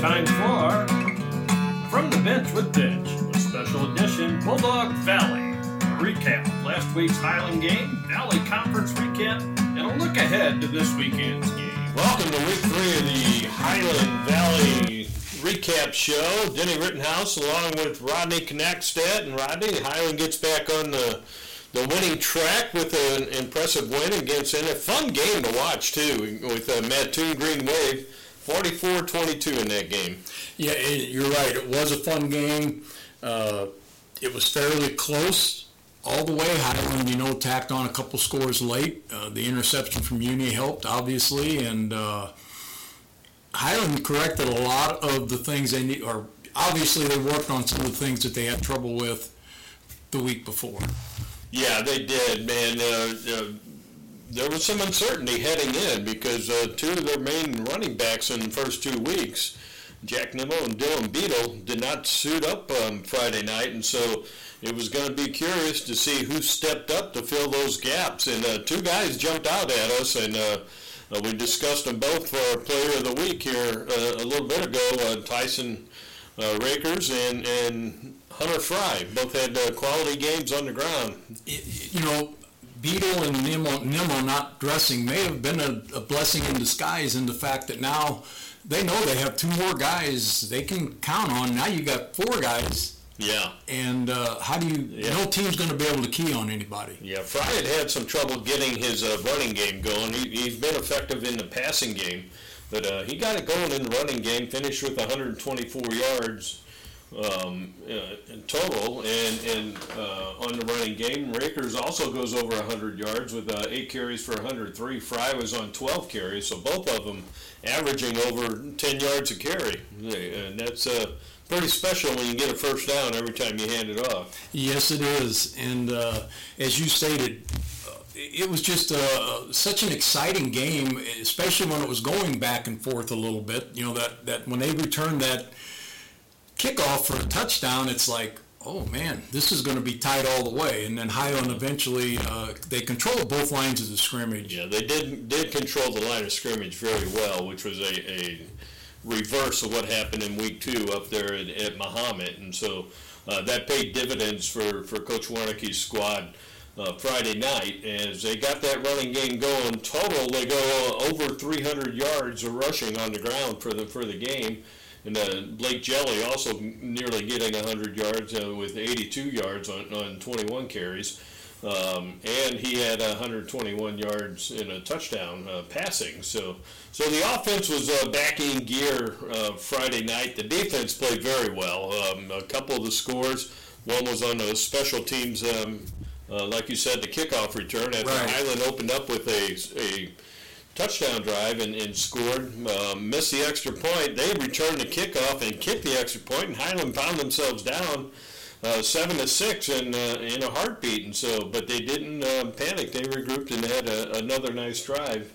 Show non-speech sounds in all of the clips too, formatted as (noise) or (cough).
time for From the Bench with Dench, a special edition Bulldog Valley. A recap of last week's Highland game, Valley Conference recap, and a look ahead to this weekend's game. Welcome to week three of the Highland Valley recap show. Denny Rittenhouse along with Rodney Knackstedt. And Rodney, Highland gets back on the the winning track with an impressive win against and a fun game to watch too with uh, Mattoon Green Wave 44-22 in that game. Yeah, it, you're right. It was a fun game. Uh, it was fairly close all the way. Highland, you know, tacked on a couple scores late. Uh, the interception from Uni helped, obviously, and uh, Highland corrected a lot of the things they need, or obviously they worked on some of the things that they had trouble with the week before. Yeah, they did, man. Uh, uh, there was some uncertainty heading in because uh, two of their main running backs in the first two weeks, Jack Nimmo and Dylan Beadle, did not suit up um, Friday night, and so it was going to be curious to see who stepped up to fill those gaps. And uh, two guys jumped out at us, and uh, uh, we discussed them both for our Player of the Week here uh, a little bit ago. Tyson Rakers and and Hunter Fry both had quality games on the ground. You know, Beadle and Nimmo, Nimmo not dressing may have been a, a blessing in disguise in the fact that now they know they have two more guys they can count on. Now you got four guys. Yeah. And uh, how do you? Yeah. No team's going to be able to key on anybody. Yeah, Fry had had some trouble getting his uh, running game going. He, he's been effective in the passing game, but uh, he got it going in the running game. Finished with 124 yards um, in total, and and uh, on the running game, Rakers also goes over 100 yards with uh, eight carries for 103. Fry was on 12 carries, so both of them averaging over 10 yards a carry, and that's uh, pretty special when you get a first down every time you hand it off. Yes, it is. And uh, as you stated, it was just uh, such an exciting game, especially when it was going back and forth a little bit. You know that that when they returned that kickoff for a touchdown, it's like, oh man, this is going to be tight all the way. And then Highland eventually uh, they controlled both lines of the scrimmage. Yeah, they did did control the line of scrimmage very well, which was a, a reverse of what happened in week two up there at, at Mahomet, and so uh, that paid dividends for for Coach Warnicke's squad. Uh, Friday night, as they got that running game going, total they go over 300 yards of rushing on the ground for the for the game, and uh, Blake Jelly also nearly getting 100 yards uh, with 82 yards on, on 21 carries. Um, and he had 121 yards in a touchdown uh, passing. So, so the offense was uh, back in gear uh, Friday night. The defense played very well. Um, a couple of the scores, one was on the special teams, um, uh, like you said, the kickoff return. After Right. Highland opened up with a, a touchdown drive and, and scored, um, missed the extra point. They returned the kickoff and kicked the extra point, and Highland found themselves down uh, seven to six in uh, in a heartbeat. And so, but they didn't um, panic. They regrouped and had a, another nice drive.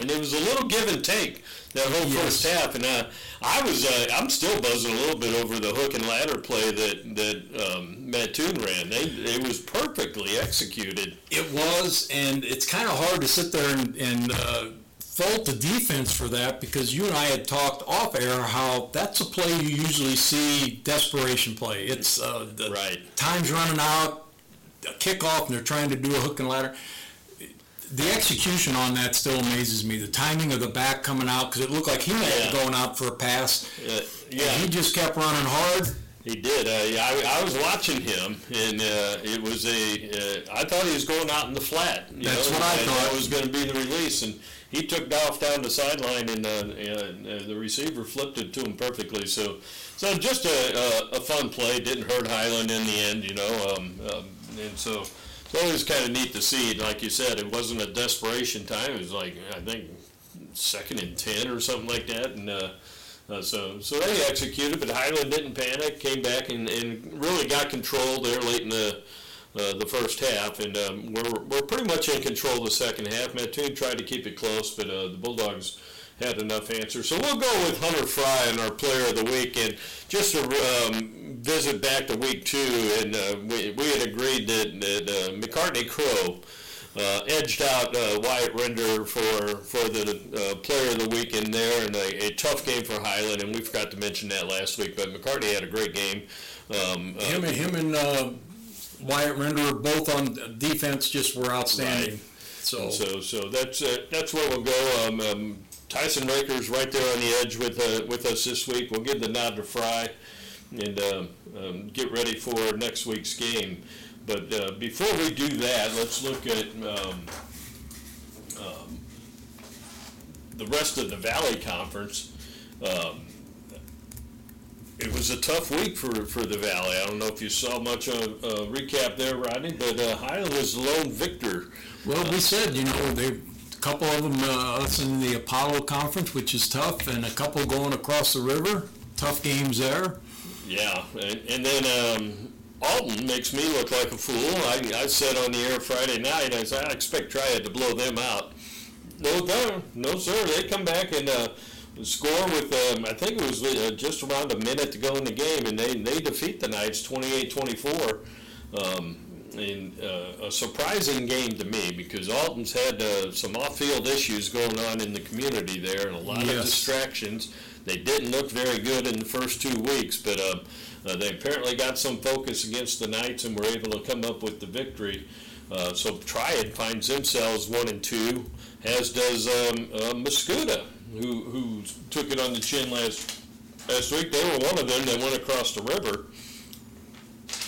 And it was a little give and take that whole Yes. first half. And uh, I was uh, I'm still buzzing a little bit over the hook and ladder play that that um, Mattoon ran. They it was perfectly executed. It was, and it's kind of hard to sit there and, and uh, fault the defense for that because you and I had talked off air how that's a play you usually see desperation play. It's uh, the Right. time's running out, a kickoff, and they're trying to do a hook and ladder. The execution on that still amazes me. The timing of the back coming out because it looked like he might have Yeah. going out for a pass. Uh, yeah, And he just kept running hard. He did. Uh, I, I was watching him, and uh, it was a. Uh, I thought he was going out in the flat. You That's know, what I thought. That was going to be the release, and he took off down the sideline, and uh, uh, the receiver flipped it to him perfectly. So, so just a, a, a fun play. Didn't hurt Highland in the end, you know. Um, um, and so, so it was kind of neat to see. Like you said, it wasn't a desperation time. It was like I think second and ten or something like that, and. Uh, uh, so, so they executed, but Highland didn't panic. Came back and, and really got control there late in the uh, the first half, and um, we're we're pretty much in control the second half. Mattoon tried to keep it close, but uh, the Bulldogs had enough answers. So we'll go with Hunter Fry and our Player of the Week, and just to um, visit back to week two, and uh, we we had agreed that that uh, McCartney Crow. uh, edged out uh, Wyatt Render for for the uh, player of the week in there, and a, a, tough game for Highland. And we forgot to mention that last week, but McCartney had a great game. Um, uh, him and him and uh, Wyatt Render both on defense just were outstanding. Right. So, so, so that's uh, that's where we'll go. Um, um, Tyson Raker's right there on the edge with uh, with us this week. We'll give the nod to Fry and uh, um, get ready for next week's game. But uh, before we do that, let's look at um, um, the rest of the Valley Conference. Um, it was a tough week for, for the Valley. I don't know if you saw much of a recap there, Rodney, but uh, Highland was the lone victor. Well, we said, you know, they a couple of them uh, us in the Apollo Conference, which is tough, and a couple going across the river. Tough games there. Yeah, and, then um, Alton makes me look like a fool. I, I said on the air Friday night, I said I expect Triad to blow them out. No, no, no, sir. They come back and. Uh, score with, um, I think it was uh, just around a minute to go in the game, and they, they defeat the Knights 28-24. Um, and uh, a surprising game to me because Alton's had uh, some off-field issues going on in the community there and a lot yes. of distractions. They didn't look very good in the first two weeks, but uh, uh, they apparently got some focus against the Knights and were able to come up with the victory. Uh, so Triad finds themselves one and two, as does um, uh, who who took it on the chin last last week. They were one of them that went across the river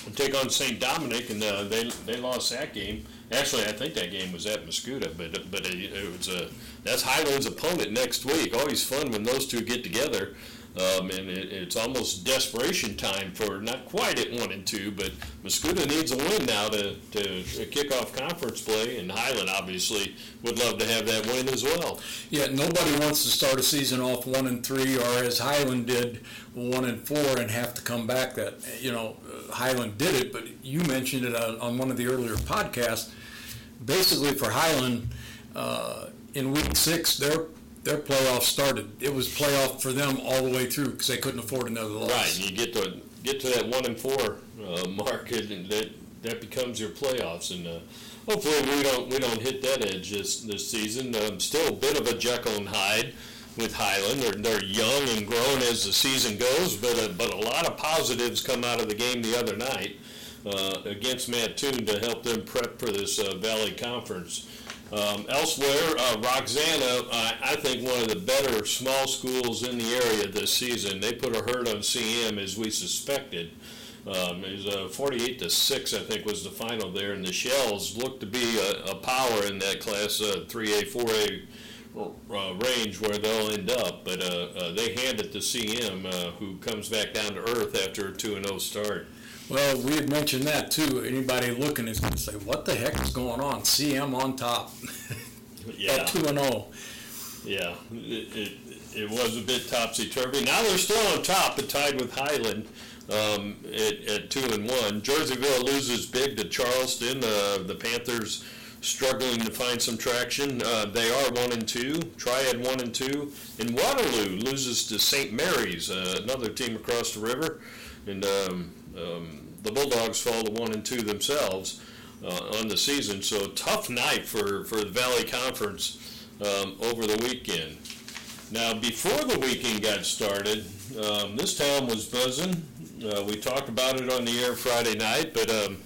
and take on St. Dominic, and uh, they they lost that game. Actually, I think that game was at Mascoutah, but but it, it was a that's Highland's opponent next week. Always fun when those two get together. Um, and it, it's almost desperation time for not quite at one and two, but Mascoutah needs a win now to, to kick off conference play, and Highland obviously would love to have that win as well. Yeah, nobody wants to start a season off one and three, or as Highland did, one and four, and have to come back. That you know, Highland did it, but you mentioned it on, on one of the earlier podcasts. Basically, for Highland, uh, in week six, they're their playoff started. It was playoff for them all the way through because they couldn't afford another loss. Right, you get to get to that one and four uh, (laughs) mark, and that that becomes your playoffs. And uh, hopefully, we don't we don't hit that edge this this season. Um, still a bit of a Jekyll and Hyde with Highland. They're, they're young and growing as the season goes, but uh, but a lot of positives come out of the game the other night uh, against Mattoon to help them prep for this uh, Valley Conference. Um, elsewhere, uh, Roxana, uh, I think one of the better small schools in the area this season. They put a hurt on CM as we suspected. Um, it was uh, 48 to six, I think, was the final there, and the Shells looked to be a, a power in that Class 3A, uh, 4A uh, range where they'll end up. But uh, they hand it to CM, who comes back down to earth after a 2 0 start. Well, we had mentioned that too. Anybody looking is going to say, "What the heck is going on?" CM on top (laughs) yeah. at two and zero. Oh. Yeah, it, it, it was a bit topsy turvy. Now they're still on top, but tied with Highland um, at, at two and one. Jerseyville loses big to Charleston. Uh, the Panthers struggling to find some traction. Uh, they are one and two. Triad one and two. And Waterloo loses to St. Mary's, uh, another team across the river. And um, um, the Bulldogs fall to one and two themselves uh, on the season. So tough night for, for the Valley Conference um, over the weekend. Now, before the weekend got started, um, this town was buzzing. Uh, we talked about it on the air Friday night, but um,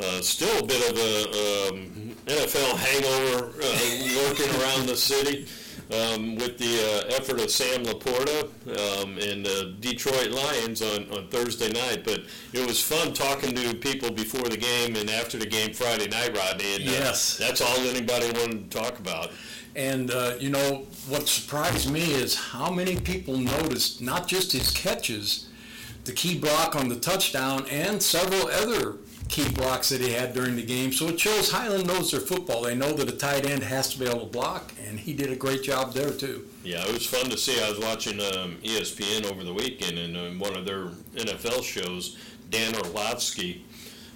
uh, still a bit of a um, NFL hangover uh, lurking around the city um, with the uh, effort of Sam Laporta um, and the Detroit Lions on, on Thursday night. But it was fun talking to people before the game and after the game Friday night, Rodney. And, uh, yes. That's all anybody wanted to talk about. And, uh, you know, what surprised me is how many people noticed not just his catches, the key block on the touchdown, and several other key blocks that he had during the game. So it shows Highland knows their football. They know that a tight end has to be able to block, and he did a great job there too. Yeah, it was fun to see. I was watching um, ESPN over the weekend, and uh, one of their NFL shows, Dan Orlovsky,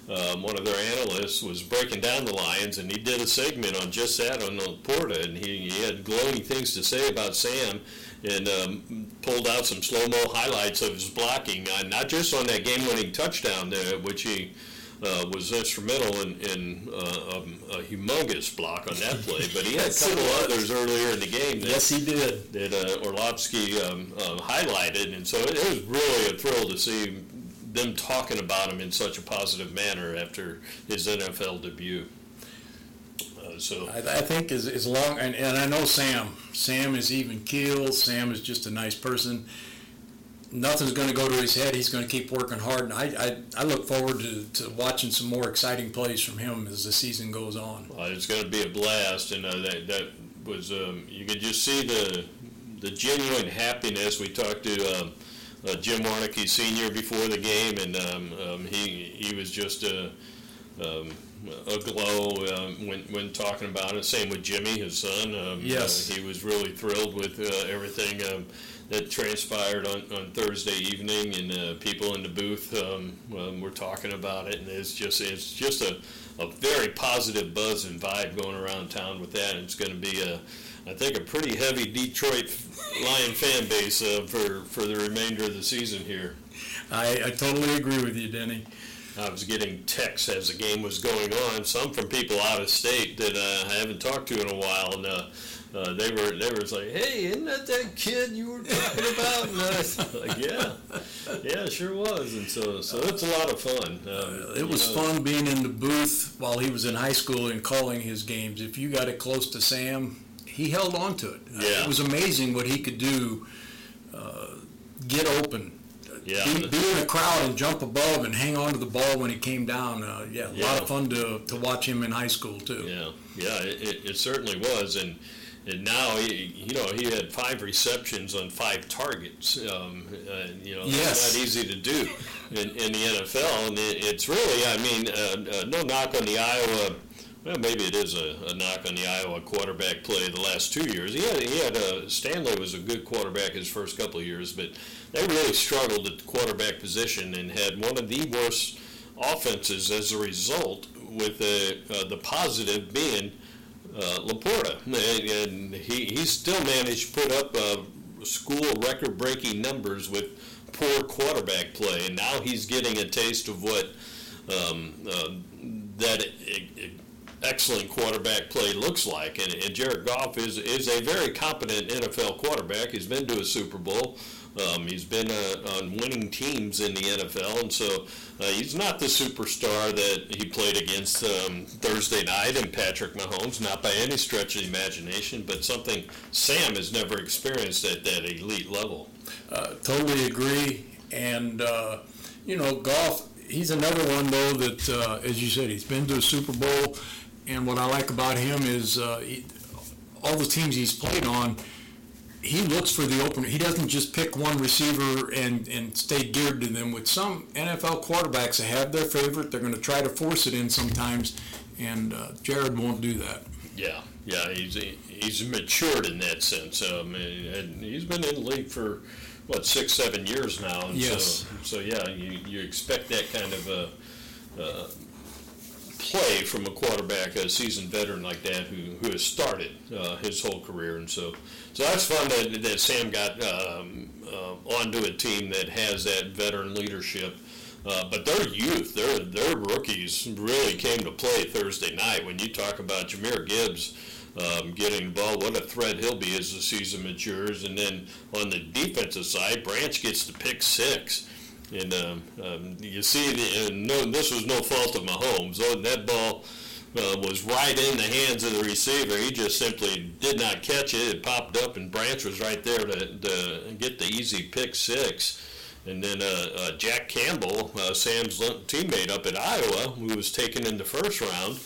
um, one of their analysts, was breaking down the Lions, and he did a segment on just that on LaPorta, and he, he had glowing things to say about Sam and um, pulled out some slow mo highlights of his blocking, uh, not just on that game winning touchdown, there, which he uh, was instrumental in, in uh, um, a humongous block on that play, but he had a (laughs) couple others earlier in the game that, Yes, he did. that uh, Orlovsky um, uh, highlighted, and so it, it was really a thrill to see them talking about him in such a positive manner after his NFL debut. Uh, so I, I think as, as long, and, and I know Sam. Sam is even keel. Sam is just a nice person. Nothing's going to go to his head. He's going to keep working hard. And I, I, I look forward to, to watching some more exciting plays from him as the season goes on. Uh, it's going to be a blast, and uh, that that was um, you could just see the the genuine happiness. We talked to um, uh, Jim Warnicki Senior before the game, and um, um, he he was just a um, a glow um, when when talking about it. Same with Jimmy, his son. Um, Yes. uh, he was really thrilled with uh, everything. That transpired on, on Thursday evening, and uh, people in the booth um, um, were talking about it, and it's just it's just a, a very positive buzz and vibe going around town with that. And it's going to be a, I think, a pretty heavy Detroit Lion fan base uh, for for the remainder of the season here. I, I totally agree with you, Denny. I was getting texts as the game was going on, some from people out of state that uh, I haven't talked to in a while, and uh, uh, they were they were like, "Hey, isn't that that kid you were talking about?" And I was (laughs) like, "Yeah, yeah, it sure was." And so so it's a lot of fun. Um, It was know, fun being in the booth while he was in high school and calling his games. If you got it close to Sam, he held on to it. Uh, Yeah. It was amazing what he could do, uh, get open, Yeah. be, be in a crowd and jump above and hang on to the ball when it came down. Uh, yeah, a lot of fun to, to watch him in high school, too. Yeah, yeah, it, it, it certainly was, and and now he, you know, he had five receptions on five targets. Um, uh, you know, Yes. that's not easy to do in, in the NFL, and it, it's really, I mean, uh, uh, no knock on the Iowa. Well, maybe it is a, a knock on the Iowa quarterback play the last two years. He had, he had uh, Stanley was a good quarterback his first couple of years, but they really struggled at the quarterback position and had one of the worst offenses as a result. With the uh, the positive being uh, Laporta, and, and he, he still managed to put up uh, school record-breaking numbers with poor quarterback play, and now he's getting a taste of what um, uh, that excellent quarterback play looks like. And, and Jared Goff is is a very competent NFL quarterback. He's been to a Super Bowl. Um, he's been uh, on winning teams in the NFL, and so uh, he's not the superstar that he played against um, Thursday night and Patrick Mahomes, not by any stretch of the imagination, but something Sam has never experienced at that elite level. Uh, totally agree. And, uh, you know, Goff, he's another one, though, that, uh, as you said, he's been to a Super Bowl. And what I like about him is uh, he, all the teams he's played on, he looks for the open. He doesn't just pick one receiver and, and stay geared to them. With some NFL quarterbacks, they have their favorite. They're going to try to force it in sometimes. And uh, Jared won't do that. Yeah, yeah, he's he's matured in that sense. Um, and and he's been in the league for what six, seven years now. And Yes. So, so yeah, you, you expect that kind of a, uh, play from a quarterback, a seasoned veteran like that, who, who has started uh, his whole career, and so so that's fun that, that Sam got um, uh, onto a team that has that veteran leadership. Uh, but their youth, their their rookies, really came to play Thursday night. When you talk about Jahmyr Gibbs um, getting the ball, what a threat he'll be as the season matures. And then on the defensive side, Branch gets the pick six. And um, um, you see, the, no, this was no fault of Mahomes. Oh, that ball uh, was right in the hands of the receiver. He just simply did not catch it. It popped up, and Branch was right there to, to get the easy pick six. And then uh, uh, Jack Campbell, uh, Sam's teammate up at Iowa, who was taken in the first round,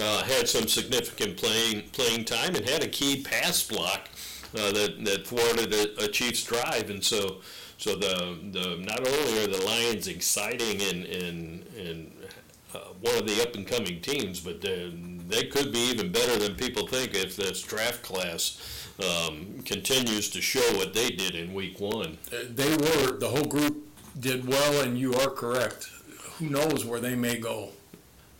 uh, had some significant playing playing time and had a key pass block uh, that that thwarted a, a Chiefs drive. And so, so the the not only are the Lions exciting and and and uh, one of the up and coming teams, but they, they could be even better than people think if this draft class um, continues to show what they did in Week One. Uh, They were, the whole group did well, and you are correct. Who knows where they may go?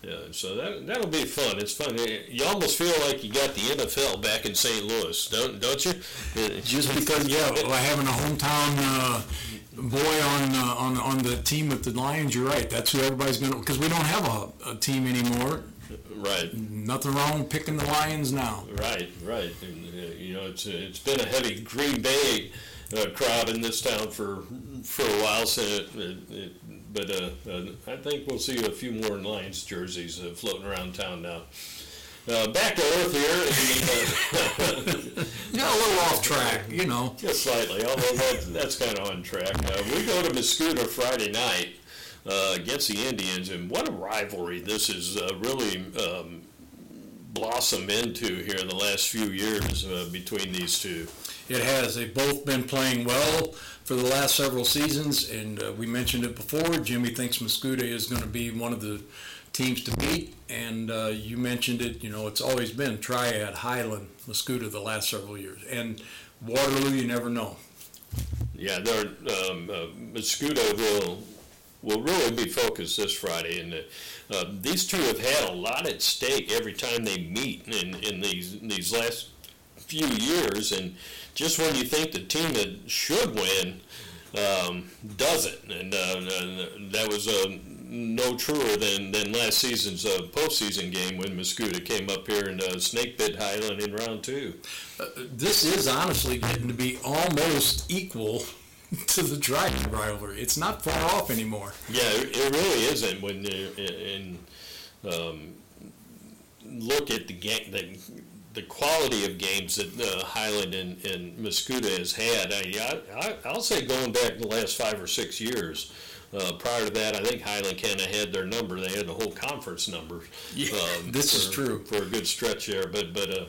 Yeah, so that that'll be fun. It's fun. You almost feel like you got the NFL back in St. Louis, don't don't you? (laughs) Just because, yeah, by having a hometown uh, boy on uh, on on the team with the Lions, you're right. That's who everybody's going to because we don't have a, a team anymore. Right. Nothing wrong with picking the Lions now. Right, right. And, uh, you know, it's it's been a heavy Green Bay uh, crowd in this town for for a while. So, it, it, it, but uh, uh, I think we'll see a few more Lions jerseys uh, floating around town now. Uh, back to earth here. And, uh, (laughs) Yeah, a little off track, you know. just slightly, although that, that's kind of on track. Uh, we go to Mascoutah Friday night uh, against the Indians, and what a rivalry this has uh, really um, blossomed into here in the last few years uh, between these two. It has. They've both been playing well for the last several seasons, and uh, we mentioned it before. Jimmy thinks Mascoutah is going to be one of the teams to beat, and uh, you mentioned it. You know, it's always been Triad, Highland, Mascoutah the last several years, and Waterloo. You never know. Yeah, they're, um, uh, will will really be focused this Friday, and uh, uh, these two have had a lot at stake every time they meet in, in these these last few years, and just when you think the team that should win um, doesn't, and uh, that was uh, no truer than, than last season's uh, postseason game when Mascoutah came up here and uh, snake bit Highland in round two. This is honestly getting to be almost equal (laughs) to the Triad rivalry. It's not far off anymore. Yeah, it it really isn't when you um, look at the game the, the quality of games that uh, Highland and, and Mascoutah has had. I, I I'll say going back the last five or six years. Uh, prior to that, I think Highland kind of had their number. They had the whole conference number. Yeah, this is true. for a good stretch there. But but uh,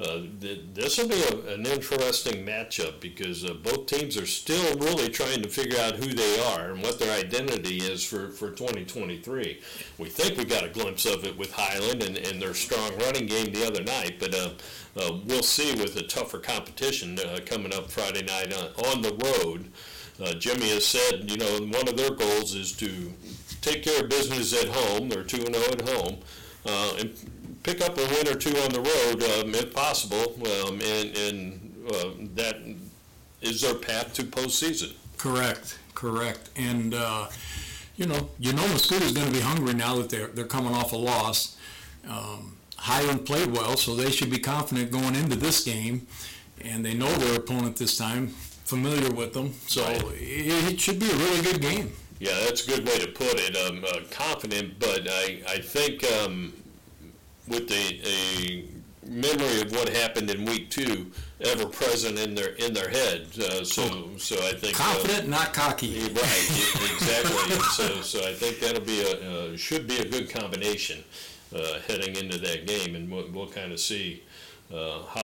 uh, th- this will be a, an interesting matchup because uh, both teams are still really trying to figure out who they are and what their identity is for, for 2023. We think we got a glimpse of it with Highland and, and their strong running game the other night, but uh, uh, we'll see with the tougher competition uh, coming up Friday night on, on the road. Uh, Jimmy has said, you know, one of their goals is to take care of business at home. They're 2 0 at home. And pick up a win or two on the road um, if possible, um, and, and uh, that is their path to postseason. Correct, correct. And, uh, you know, you know Mascoutah's going to be hungry now that they're, they're coming off a loss. Um, Highland played well, so they should be confident going into this game. And they know their opponent this time, familiar with them. So Right. it, it should be a really good game. Yeah, that's a good way to put it. Um, uh, confident, but I, I think um, with the a memory of what happened in week two ever present in their in their head. Uh, so so I think uh, Confident, not cocky. Right, exactly. so, so I think that'll be a uh, should be a good combination uh, heading into that game, and we'll, we'll kind of see uh, how.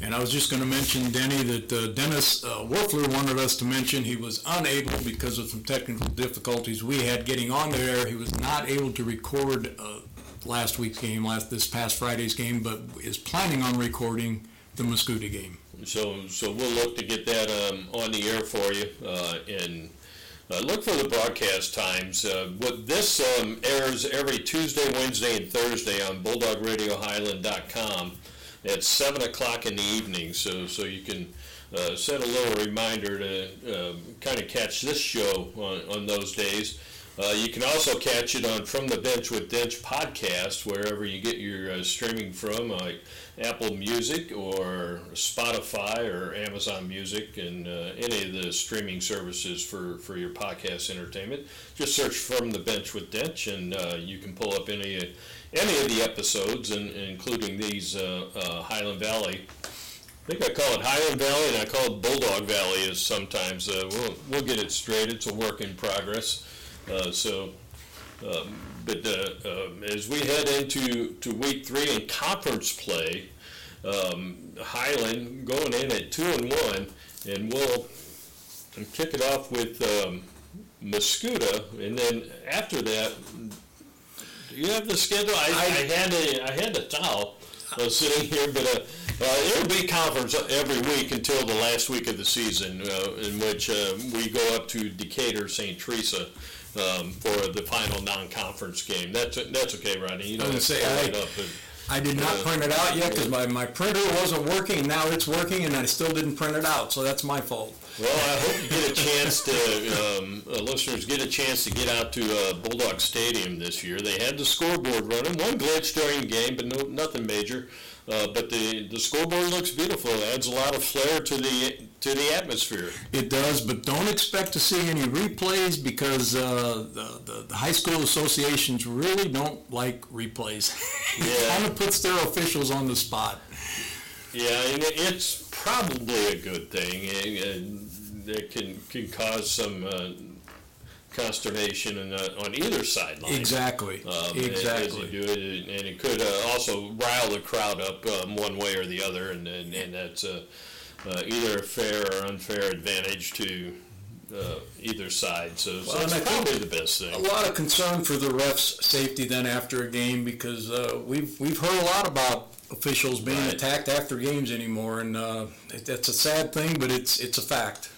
And I was just going to mention, Denny, that uh, Dennis uh, Werfler wanted us to mention he was unable because of some technical difficulties we had getting on there. He was not able to record uh, last week's game, last this past Friday's game, but is planning on recording the Mascoutah game. So, so we'll look to get that um, on the air for you, uh, and uh, look for the broadcast times. Uh, what this um, airs every Tuesday, Wednesday, and Thursday on BulldogRadioHighland.com at seven o'clock in the evening. So, so you can uh, set a little reminder to uh, kind of catch this show on, on those days. Uh, you can also catch it on From the Bench with Dench podcast, wherever you get your uh, streaming from, like Apple Music or Spotify or Amazon Music, and uh, any of the streaming services for, for your podcast entertainment. Just search From the Bench with Dench, and uh, you can pull up any any of the episodes, and, including these uh, uh, Highland Valley. I think I call it Highland Valley, and I call it Bulldog Valley. Is sometimes uh, we'll we'll get it straight. It's a work in progress. Uh, so, um, but uh, um, as we head into to week three in conference play, um, Highland going in at two and one, and we'll kick it off with um, and then after that, do you have the schedule? I, I, had a I had a towel uh, sitting here, but uh, uh, it'll be conference every week until the last week of the season, uh, in which uh, we go up to Decatur, St. Teresa. Um, for the final non-conference game. That's that's okay, Rodney. You I don't was have gonna to say, I- it up. But, I did not Uh, print it out yet because my, my printer wasn't working, and now it's working, and I still didn't print it out, so that's my fault. Well, I hope you get a chance chance to, um, uh, listeners get a chance to get out to uh, Bulldog Stadium this year, they had the scoreboard running. One glitch during the game, but no, nothing major. Uh, but the, the scoreboard looks beautiful. It adds a lot of flair to the to the atmosphere. It does, but don't expect to see any replays because uh, the, the, high school associations really don't like replays. it (laughs) Yeah. kind of puts their officials on the spot. Yeah, and it's probably a good thing. and- and It can can cause some uh, consternation in, uh, on either sideline. Exactly. Um, exactly. do it, and it could uh, also rile the crowd up um, one way or the other, and and, and that's uh, uh, either a fair or unfair advantage to uh, either side. So, so Well, it's probably the best thing. a lot of concern for the refs' safety then after a game because uh, we've we've heard a lot about officials being Right. attacked after games anymore, and uh, it, that's a sad thing, but it's it's a fact.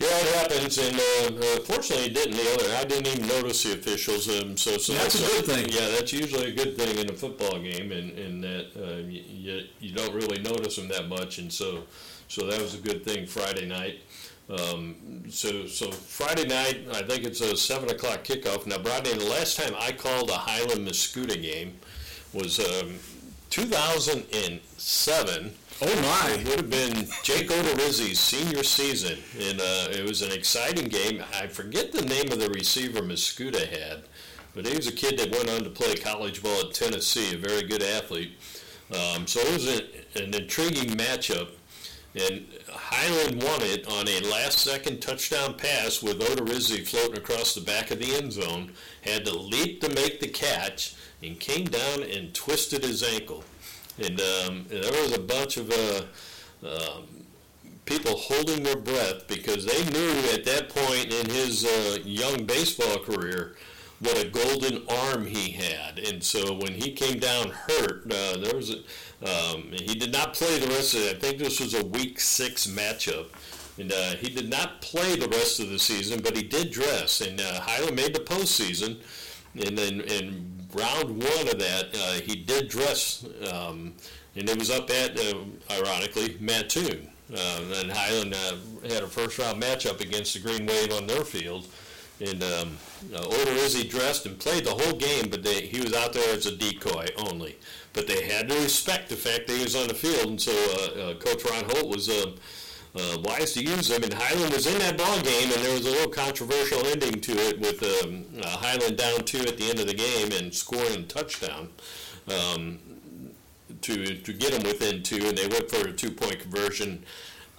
Yeah, it happens, and uh, uh, fortunately, it didn't the other. I didn't even notice the officials. Um, so, so That's a good thing. Yeah, that's usually a good thing in a football game, and and that uh, you, you don't really notice them that much, and so so that was a good thing Friday night. Um, so so Friday night, I think it's a seven o'clock kickoff. Now, Rodney, the last time I called a Highland Mascoutah game was um, 2007. Oh my! It would have been Jake Odorizzi's senior season, and uh, it was an exciting game. I forget the name of the receiver Mascoutah had, but he was a kid that went on to play college ball at Tennessee, a very good athlete. Um, so it was a, an intriguing matchup, and Highland won it on a last-second touchdown pass with Odorizzi floating across the back of the end zone. Had to leap to make the catch, and came down and twisted his ankle and um, there was a bunch of uh, um, people holding their breath because they knew at that point in his uh, young baseball career what a golden arm he had, and so when he came down hurt, uh, there was a, um, he did not play the rest of it. I think this was a week six matchup. And uh, he did not play the rest of the season, but he did dress. And uh, Highland made the postseason. And then in round one of that, uh, he did dress, um, and it was up at, uh, ironically, Mattoon. Uh, and Highland uh, had a first round matchup against the Green Wave on their field. And um, uh, Odorizzi dressed and played the whole game, but they, he was out there as a decoy only. But they had to respect the fact that he was on the field, and so uh, Coach Ron Holt was uh, wise to use them. And Highland was in that ball game, and there was a little controversial ending to it with um, uh, Highland down two at the end of the game and scoring a touchdown um, to to get them within two, and they went for a two point conversion.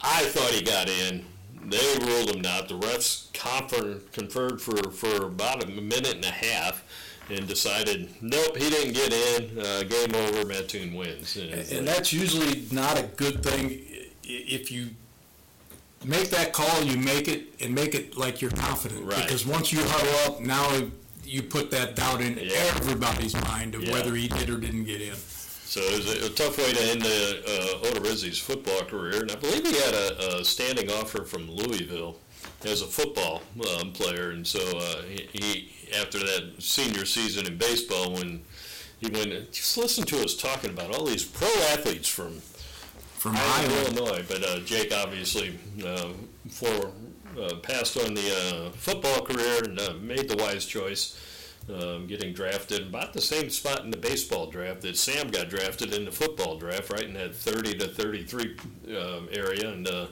I thought he got in. They ruled him not. The refs confer, conferred for, for about a minute and a half and decided, nope, he didn't get in. Uh, game over. Mattoon wins. And And that's usually not a good thing. If you make that call, you make it and make it like you're confident. Right. Because once you huddle up, now you put that doubt in Yeah. everybody's mind of Yeah. whether he did or didn't get in. So it was a, a tough way to end the, uh, Odorizzi's football career, and I believe he had a, a standing offer from Louisville as a football um, player, and so uh, he, he after that senior season in baseball, when he went, just listen to us talking about all these pro athletes from From Iowa, Iowa. Illinois, but uh, Jake obviously uh, for uh, passed on the uh, football career and uh, made the wise choice, um, getting drafted about the same spot in the baseball draft that Sam got drafted in the football draft, right in that 30 to 33 um, area, and uh,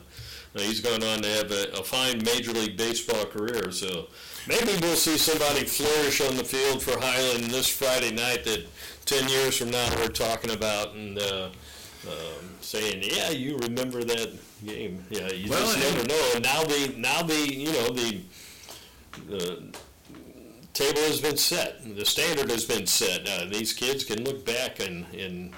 he's gone on to have a, a fine Major League Baseball career. So maybe we'll see somebody flourish on the field for Highland this Friday night that 10 years from now we're talking about and. Uh, um, saying, "Yeah, you remember that game." Yeah, you Well, just never know. And now the now the you know the the table has been set. The standard has been set. Uh, these kids can look back and and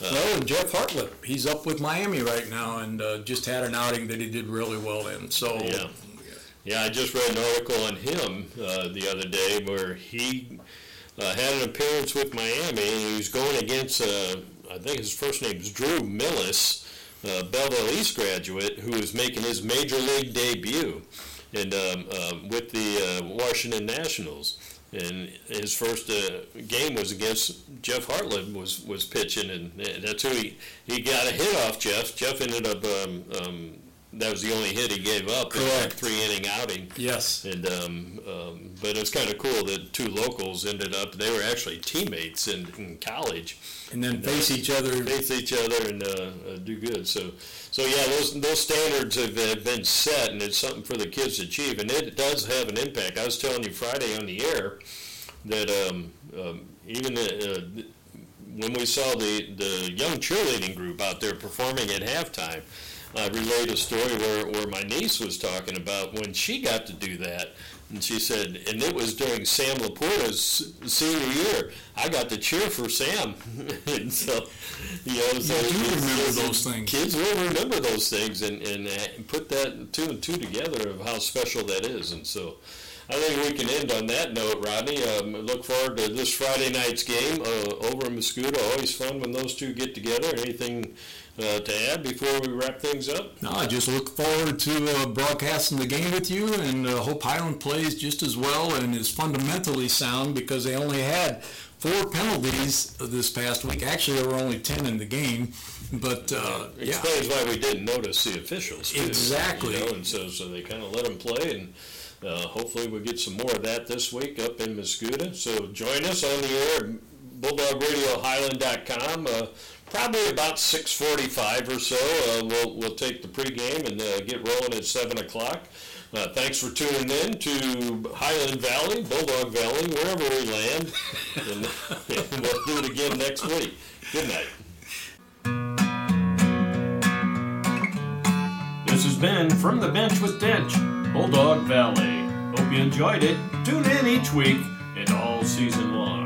Well, and Jeff Hartlett, he's up with Miami right now and uh, just had an outing that he did really well in. So, Yeah. Yeah, I just read an article on him uh, the other day where he uh, had an appearance with Miami and he was going against, uh, I think his first name is Drew Millas, uh, Belleville East graduate, who is making his major league debut and um, um, with the uh, Washington Nationals. And his first uh, game was against Jeff Hartland was, was pitching, and that's who he, he got a hit off Jeff. Jeff ended up um, um, that was the only hit he gave up in Correct. a three inning outing. Yes. And um, um, but it's kind of cool that two locals ended up. They were actually teammates in, in college. And then face each other. face each other and uh, uh, do good. So, so yeah, those those standards have, have been set, and it's something for the kids to achieve, and it does have an impact. I was telling you Friday on the air that um, um, even uh, when we saw the the young cheerleading group out there performing at halftime. I relayed a story where, where my niece was talking about when she got to do that, and she said, and it was during Sam Laporta's senior year. I got to cheer for Sam, (laughs) and so you know, so Yeah, do remember those things. Kids will remember those things and and uh, put that two and two together of how special that is, and so. I think we can end on that note, Rodney. Um, look forward to this Friday night's game uh, over in Mascoutah. Always fun when those two get together. Anything uh, to add before we wrap things up? No, I just look forward to uh, broadcasting the game with you, and uh, hope Highland plays just as well and is fundamentally sound because they only had four penalties this past week. Actually, there were only ten in the game, but uh, yeah, Explains why we didn't notice the officials. too, Exactly. You know, and so so they kind of let them play, and uh, hopefully we'll get some more of that this week up in Mascoutah. So join us on the air at BulldogRadioHighland.com. Uh, probably about 6:45 or so. Uh, we'll we'll take the pregame and uh, get rolling at seven o'clock. Uh, thanks for tuning in to Highland Valley, Bulldog Valley, wherever we land, (laughs) and, and we'll do it again next week. Good night. This has been From the Bench with Dench, Bulldog Valley. Hope you enjoyed it. Tune in each week and all season long.